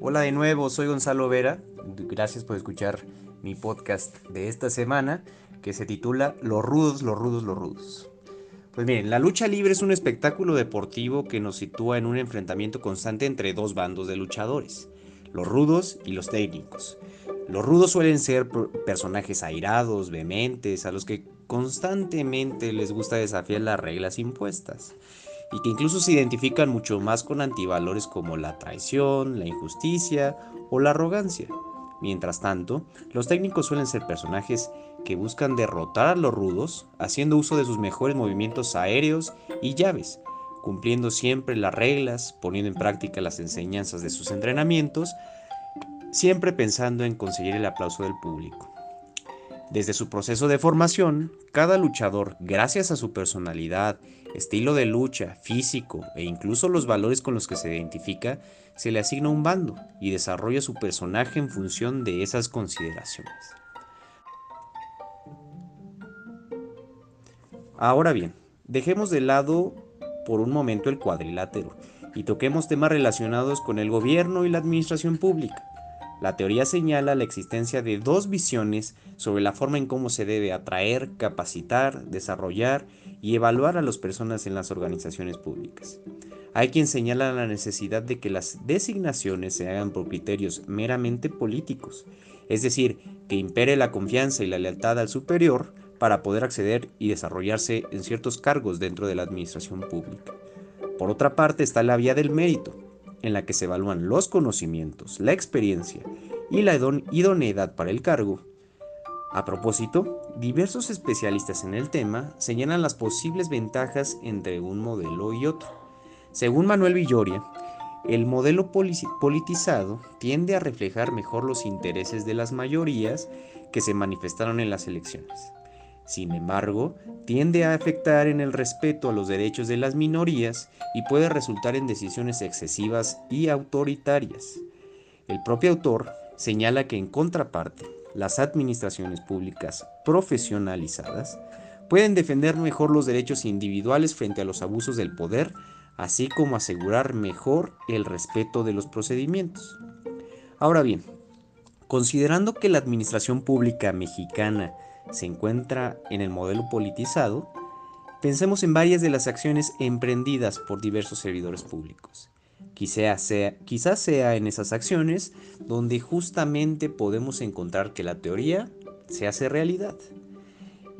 Hola de nuevo, soy Gonzalo Vera. Gracias por escuchar mi podcast de esta semana que se titula Los rudos, los rudos, los rudos. Pues miren, la lucha libre es un espectáculo deportivo que nos sitúa en un enfrentamiento constante entre dos bandos de luchadores, los rudos y los técnicos. Los rudos suelen ser personajes airados, vehementes, a los que constantemente les gusta desafiar las reglas impuestas y que incluso se identifican mucho más con antivalores como la traición, la injusticia o la arrogancia. Mientras tanto, los técnicos suelen ser personajes que buscan derrotar a los rudos haciendo uso de sus mejores movimientos aéreos y llaves, cumpliendo siempre las reglas, poniendo en práctica las enseñanzas de sus entrenamientos, siempre pensando en conseguir el aplauso del público. Desde su proceso de formación, cada luchador, gracias a su personalidad, estilo de lucha, físico e incluso los valores con los que se identifica, se le asigna un bando y desarrolla su personaje en función de esas consideraciones. Ahora bien, dejemos de lado por un momento el cuadrilátero y toquemos temas relacionados con el gobierno y la administración pública. La teoría señala la existencia de dos visiones sobre la forma en cómo se debe atraer, capacitar, desarrollar y evaluar a las personas en las organizaciones públicas. Hay quien señala la necesidad de que las designaciones se hagan por criterios meramente políticos, es decir, que impere la confianza y la lealtad al superior para poder acceder y desarrollarse en ciertos cargos dentro de la administración pública. Por otra parte está la vía del mérito, en la que se evalúan los conocimientos, la experiencia y la idoneidad para el cargo. A propósito, diversos especialistas en el tema señalan las posibles ventajas entre un modelo y otro. Según Manuel Villoria, el modelo politizado tiende a reflejar mejor los intereses de las mayorías que se manifestaron en las elecciones. Sin embargo, tiende a afectar en el respeto a los derechos de las minorías y puede resultar en decisiones excesivas y autoritarias. El propio autor señala que en contraparte, las administraciones públicas profesionalizadas pueden defender mejor los derechos individuales frente a los abusos del poder, así como asegurar mejor el respeto de los procedimientos. Ahora bien, considerando que la administración pública mexicana se encuentra en el modelo politizado, pensemos en varias de las acciones emprendidas por diversos servidores públicos. Quizás sea, sea en esas acciones donde justamente podemos encontrar que la teoría se hace realidad.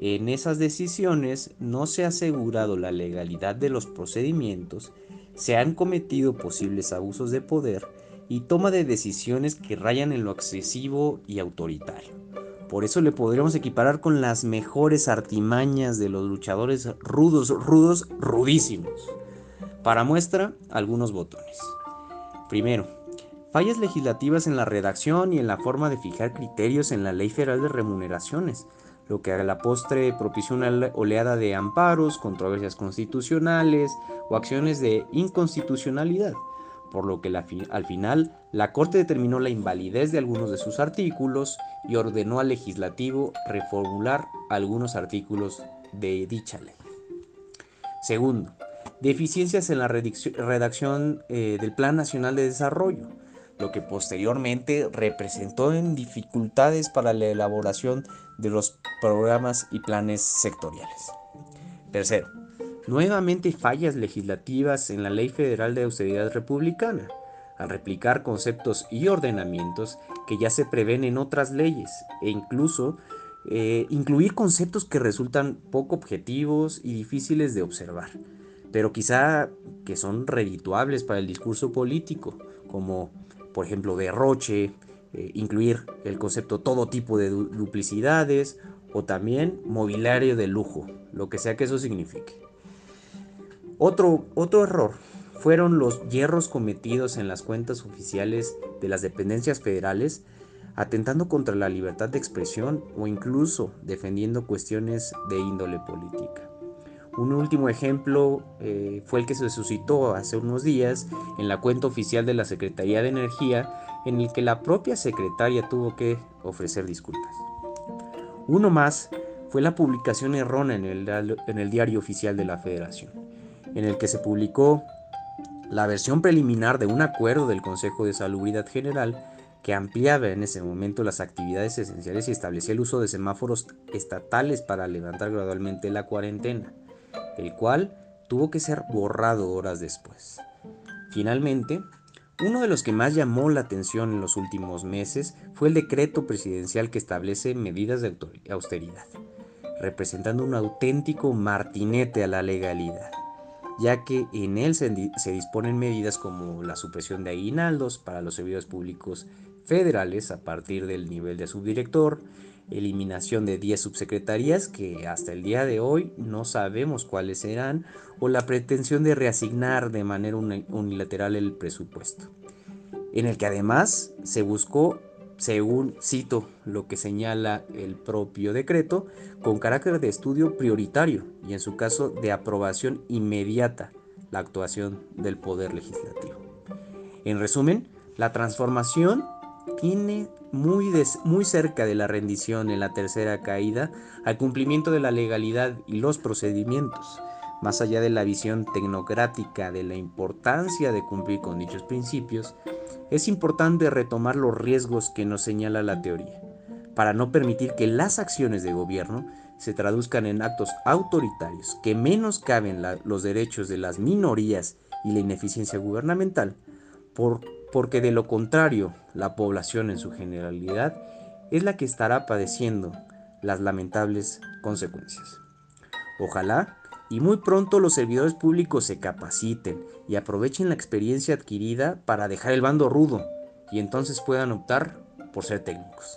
En esas decisiones no se ha asegurado la legalidad de los procedimientos, se han cometido posibles abusos de poder y toma de decisiones que rayan en lo excesivo y autoritario. Por eso le podríamos equiparar con las mejores artimañas de los luchadores rudos, rudos, rudísimos. Para muestra, algunos botones. Primero, fallas legislativas en la redacción y en la forma de fijar criterios en la Ley Federal de Remuneraciones, lo que a la postre propició una oleada de amparos, controversias constitucionales o acciones de inconstitucionalidad por lo que al final la Corte determinó la invalidez de algunos de sus artículos y ordenó al legislativo reformular algunos artículos de dicha ley. Segundo, deficiencias en la redacción eh, del Plan Nacional de Desarrollo, lo que posteriormente representó en dificultades para la elaboración de los programas y planes sectoriales. Tercero, nuevamente fallas legislativas en la Ley Federal de Austeridad Republicana, al replicar conceptos y ordenamientos que ya se prevén en otras leyes e incluso eh, incluir conceptos que resultan poco objetivos y difíciles de observar, pero quizá que son redituables para el discurso político, como por ejemplo derroche, eh, incluir el concepto todo tipo de duplicidades o también mobiliario de lujo, lo que sea que eso signifique. Otro, otro error fueron los hierros cometidos en las cuentas oficiales de las dependencias federales, atentando contra la libertad de expresión o incluso defendiendo cuestiones de índole política. Un último ejemplo eh, fue el que se suscitó hace unos días en la cuenta oficial de la Secretaría de Energía, en el que la propia secretaria tuvo que ofrecer disculpas. Uno más fue la publicación errónea en el, en el diario oficial de la Federación en el que se publicó La versión preliminar de un acuerdo del Consejo de Salubridad General que ampliaba en ese momento las actividades esenciales y establecía el uso de semáforos estatales para levantar gradualmente la cuarentena, el cual tuvo que ser borrado horas después. Finalmente, uno de los que más llamó la atención en los últimos meses fue el decreto presidencial que establece medidas de austeridad, representando un auténtico martinete a la legalidad, ya que en él se, disponen medidas como la supresión de aguinaldos para los servidores públicos federales a partir del nivel de subdirector, eliminación de 10 subsecretarías que hasta el día de hoy no sabemos cuáles serán, o la pretensión de reasignar de manera unilateral el presupuesto, en el que además se buscó, según cito lo que señala el propio decreto, con carácter de estudio prioritario y en su caso de aprobación inmediata la actuación del Poder Legislativo. En resumen, la transformación tiene muy, muy cerca de la rendición en la tercera caída al cumplimiento de la legalidad y los procedimientos, más allá de la visión tecnocrática de la importancia de cumplir con dichos principios, es importante retomar los riesgos que nos señala la teoría, para no permitir que las acciones de gobierno se traduzcan en actos autoritarios que menos caben los derechos de las minorías y la ineficiencia gubernamental, por porque de lo contrario, la población en su generalidad es la que estará padeciendo las lamentables consecuencias. Ojalá y muy pronto los servidores públicos se capaciten y aprovechen la experiencia adquirida para dejar el bando rudo y entonces puedan optar por ser técnicos.